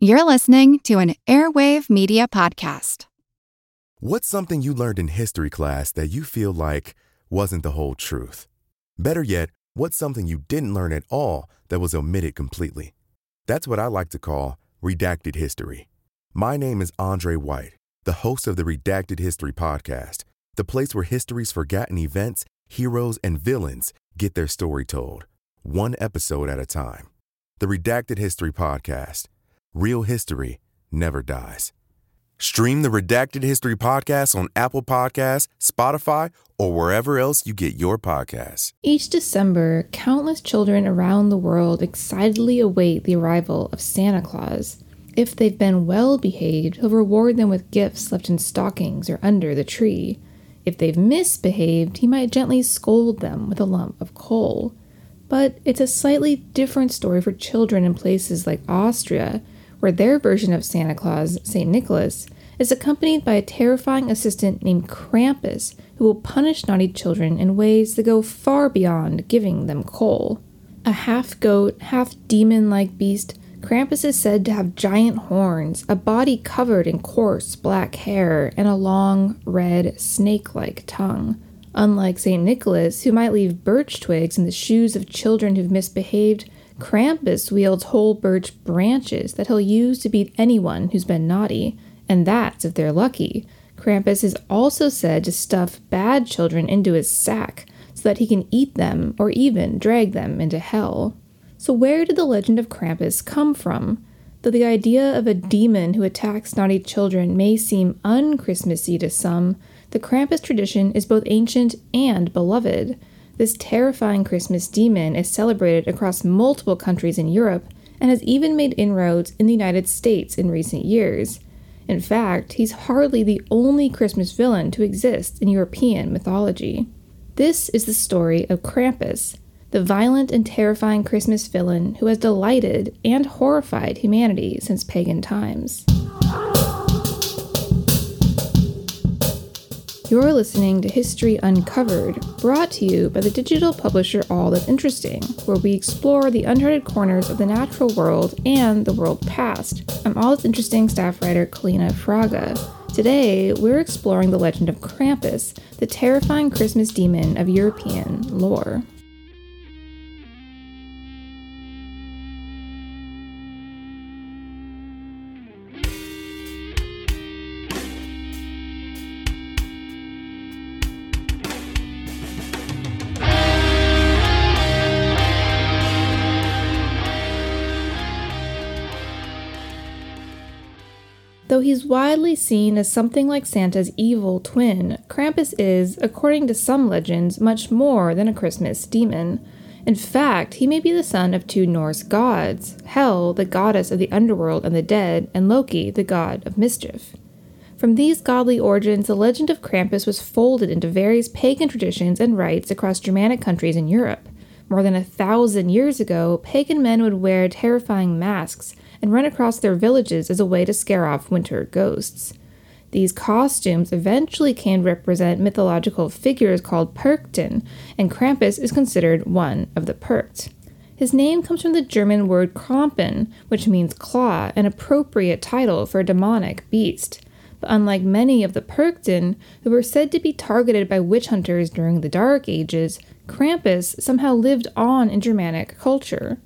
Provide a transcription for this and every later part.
You're listening to an Airwave Media Podcast. What's something you learned in history class that you feel like wasn't the whole truth? Better yet, what's something you didn't learn at all that was omitted completely? That's what I like to call redacted history. My name is Andre White, the host of the Redacted History Podcast, the place where history's forgotten events, heroes, and villains get their story told, one episode at a time. The Redacted History Podcast Real history never dies. Stream the Redacted History podcast on Apple Podcasts, Spotify, or wherever else you get your podcasts. Each December, countless children around the world excitedly await the arrival of Santa Claus. If they've been well behaved, he'll reward them with gifts left in stockings or under the tree. If they've misbehaved, he might gently scold them with a lump of coal. But it's a slightly different story for children in places like Austria where their version of Santa Claus, St. Nicholas, is accompanied by a terrifying assistant named Krampus who will punish naughty children in ways that go far beyond giving them coal. A half goat, half demon like beast, Krampus is said to have giant horns, a body covered in coarse black hair, and a long, red, snake like tongue. Unlike St. Nicholas, who might leave birch twigs in the shoes of children who've misbehaved, Krampus wields whole birch branches that he'll use to beat anyone who's been naughty, and that's if they're lucky. Krampus is also said to stuff bad children into his sack so that he can eat them or even drag them into hell. So, where did the legend of Krampus come from? Though the idea of a demon who attacks naughty children may seem unchristmassy to some, the Krampus tradition is both ancient and beloved. This terrifying Christmas demon is celebrated across multiple countries in Europe and has even made inroads in the United States in recent years. In fact, he's hardly the only Christmas villain to exist in European mythology. This is the story of Krampus, the violent and terrifying Christmas villain who has delighted and horrified humanity since pagan times. You're listening to History Uncovered, brought to you by the digital publisher All That's Interesting, where we explore the uncharted corners of the natural world and the world past. I'm All That's Interesting staff writer Kaleena Fraga. Today, we're exploring the legend of Krampus, the terrifying Christmas demon of European lore. Though he's widely seen as something like Santa's evil twin, Krampus is, according to some legends, much more than a Christmas demon. In fact, he may be the son of two Norse gods Hel, the goddess of the underworld and the dead, and Loki, the god of mischief. From these godly origins, the legend of Krampus was folded into various pagan traditions and rites across Germanic countries in Europe. More than a thousand years ago, pagan men would wear terrifying masks and run across their villages as a way to scare off winter ghosts. These costumes eventually to represent mythological figures called Perchten, and Krampus is considered one of the Percht. His name comes from the German word Krampen, which means claw, an appropriate title for a demonic beast. But unlike many of the Perchten, who were said to be targeted by witch hunters during the Dark Ages, Krampus somehow lived on in Germanic culture.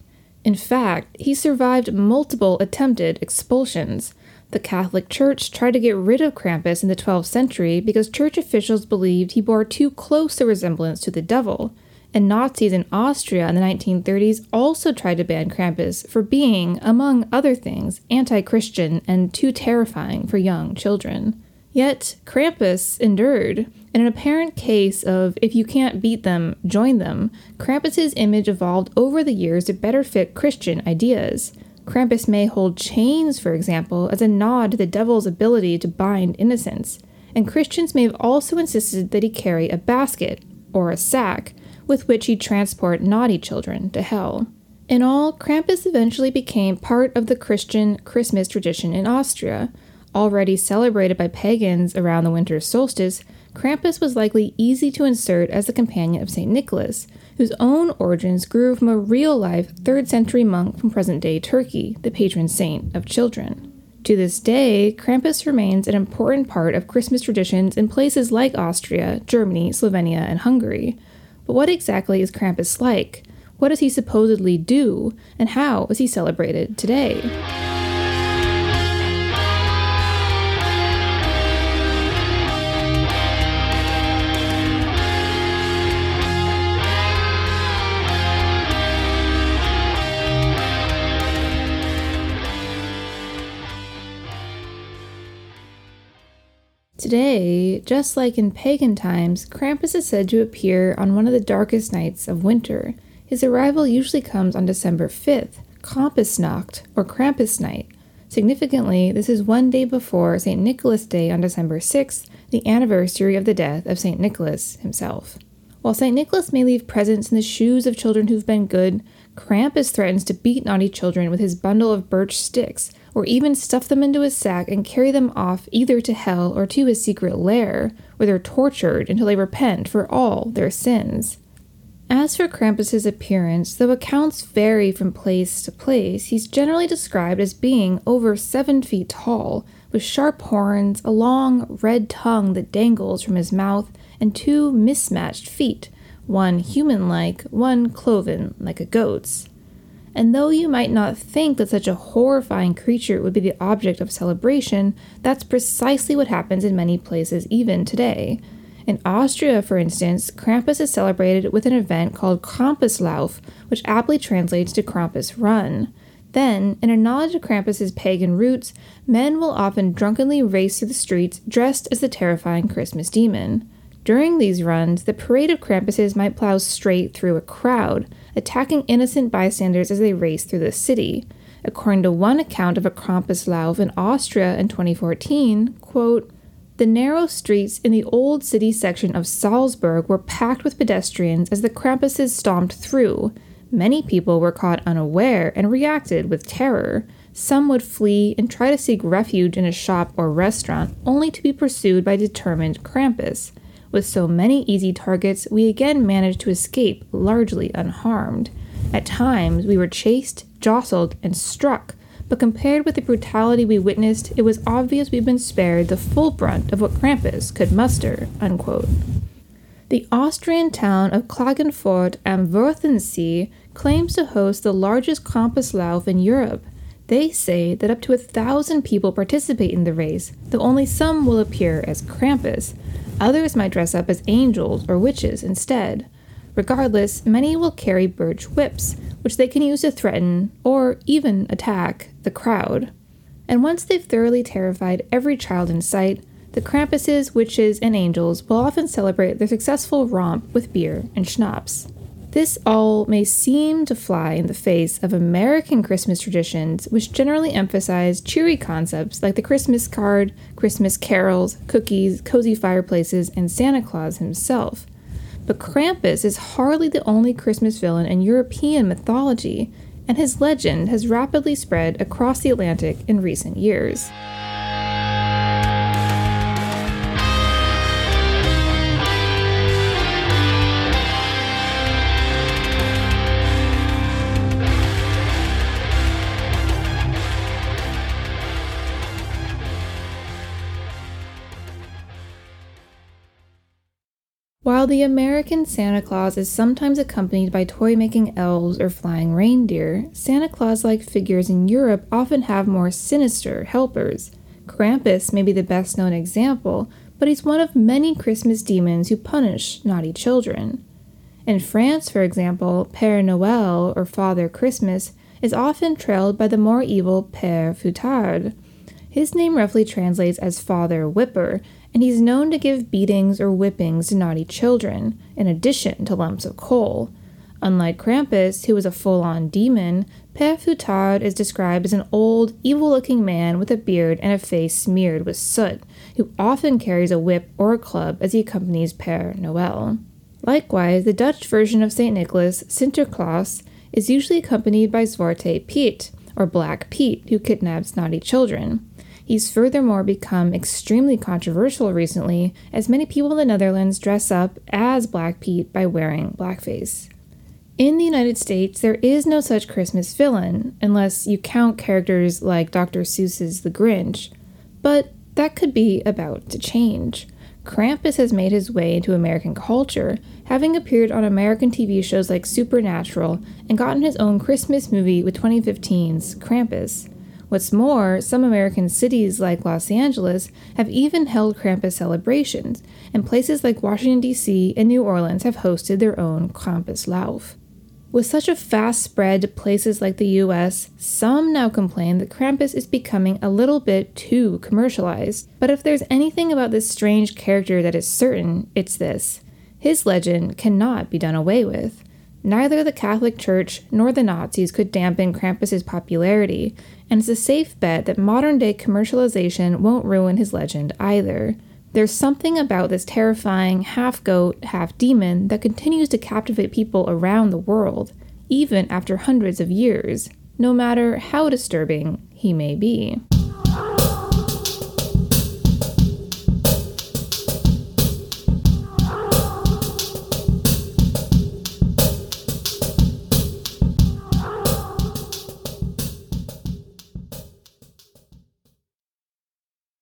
In fact, he survived multiple attempted expulsions. The Catholic Church tried to get rid of Krampus in the 12th century because church officials believed he bore too close a resemblance to the devil. And Nazis in Austria in the 1930s also tried to ban Krampus for being, among other things, anti Christian and too terrifying for young children. Yet Krampus endured. In an apparent case of if you can't beat them, join them, Krampus's image evolved over the years to better fit Christian ideas. Krampus may hold chains, for example, as a nod to the devil's ability to bind innocence, and Christians may have also insisted that he carry a basket, or a sack, with which he transport naughty children to hell. In all, Krampus eventually became part of the Christian Christmas tradition in Austria. Already celebrated by pagans around the winter solstice, Krampus was likely easy to insert as the companion of St. Nicholas, whose own origins grew from a real life 3rd century monk from present day Turkey, the patron saint of children. To this day, Krampus remains an important part of Christmas traditions in places like Austria, Germany, Slovenia, and Hungary. But what exactly is Krampus like? What does he supposedly do? And how is he celebrated today? Today, just like in pagan times, Krampus is said to appear on one of the darkest nights of winter. His arrival usually comes on December 5th, Krampusnacht, or Krampus Night. Significantly, this is one day before St. Nicholas Day on December 6th, the anniversary of the death of St. Nicholas himself. While St. Nicholas may leave presents in the shoes of children who've been good, Krampus threatens to beat naughty children with his bundle of birch sticks, or even stuff them into his sack and carry them off either to hell or to his secret lair, where they're tortured until they repent for all their sins. As for Krampus's appearance, though accounts vary from place to place, he's generally described as being over seven feet tall, with sharp horns, a long red tongue that dangles from his mouth, and two mismatched feet, one human like, one cloven like a goat's. And though you might not think that such a horrifying creature would be the object of celebration, that's precisely what happens in many places even today. In Austria, for instance, Krampus is celebrated with an event called Krampuslauf, which aptly translates to Krampus Run. Then, in a knowledge of Krampus's pagan roots, men will often drunkenly race through the streets dressed as the terrifying Christmas demon. During these runs, the parade of Krampuses might plow straight through a crowd, attacking innocent bystanders as they race through the city. According to one account of a Krampuslauf in Austria in 2014, quote, the narrow streets in the old city section of Salzburg were packed with pedestrians as the Krampuses stomped through. Many people were caught unaware and reacted with terror. Some would flee and try to seek refuge in a shop or restaurant, only to be pursued by determined Krampus. With so many easy targets, we again managed to escape largely unharmed. At times, we were chased, jostled, and struck, but compared with the brutality we witnessed, it was obvious we'd been spared the full brunt of what Krampus could muster. Unquote. The Austrian town of Klagenfurt am Wörthersee claims to host the largest Krampuslauf in Europe. They say that up to a thousand people participate in the race, though only some will appear as Krampus, Others might dress up as angels or witches instead. Regardless, many will carry birch whips, which they can use to threaten or even attack the crowd. And once they've thoroughly terrified every child in sight, the Krampuses, witches, and angels will often celebrate their successful romp with beer and schnapps. This all may seem to fly in the face of American Christmas traditions, which generally emphasize cheery concepts like the Christmas card, Christmas carols, cookies, cozy fireplaces, and Santa Claus himself. But Krampus is hardly the only Christmas villain in European mythology, and his legend has rapidly spread across the Atlantic in recent years. While the American Santa Claus is sometimes accompanied by toy making elves or flying reindeer, Santa Claus like figures in Europe often have more sinister helpers. Krampus may be the best known example, but he's one of many Christmas demons who punish naughty children. In France, for example, Père Noël, or Father Christmas, is often trailed by the more evil Père Fouettard. His name roughly translates as Father Whipper, and he's known to give beatings or whippings to naughty children, in addition to lumps of coal. Unlike Krampus, who is a full on demon, Père Fouettard is described as an old, evil looking man with a beard and a face smeared with soot, who often carries a whip or a club as he accompanies Père Noël. Likewise, the Dutch version of St. Nicholas, Sinterklaas, is usually accompanied by Zwarte Piet, or Black Pete, who kidnaps naughty children. He's furthermore become extremely controversial recently, as many people in the Netherlands dress up as Black Pete by wearing blackface. In the United States, there is no such Christmas villain, unless you count characters like Dr. Seuss's The Grinch. But that could be about to change. Krampus has made his way into American culture, having appeared on American TV shows like Supernatural and gotten his own Christmas movie with 2015's Krampus. What's more, some American cities like Los Angeles have even held Krampus celebrations, and places like Washington, D.C. and New Orleans have hosted their own Krampuslauf. With such a fast spread to places like the US, some now complain that Krampus is becoming a little bit too commercialized. But if there's anything about this strange character that is certain, it's this his legend cannot be done away with. Neither the Catholic Church nor the Nazis could dampen Krampus's popularity, and it's a safe bet that modern day commercialization won't ruin his legend either. There's something about this terrifying half goat, half demon that continues to captivate people around the world, even after hundreds of years, no matter how disturbing he may be.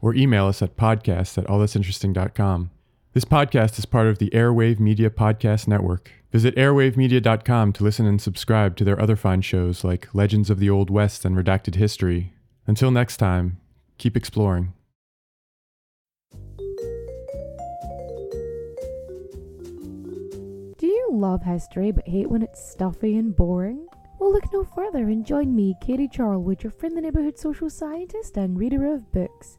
or email us at podcast at allthat'sinteresting.com. This podcast is part of the Airwave Media Podcast Network. Visit airwavemedia.com to listen and subscribe to their other fine shows like Legends of the Old West and Redacted History. Until next time, keep exploring. Do you love history but hate when it's stuffy and boring? Well, look no further and join me, Katie Charlwood, your friendly neighbourhood social scientist and reader of books,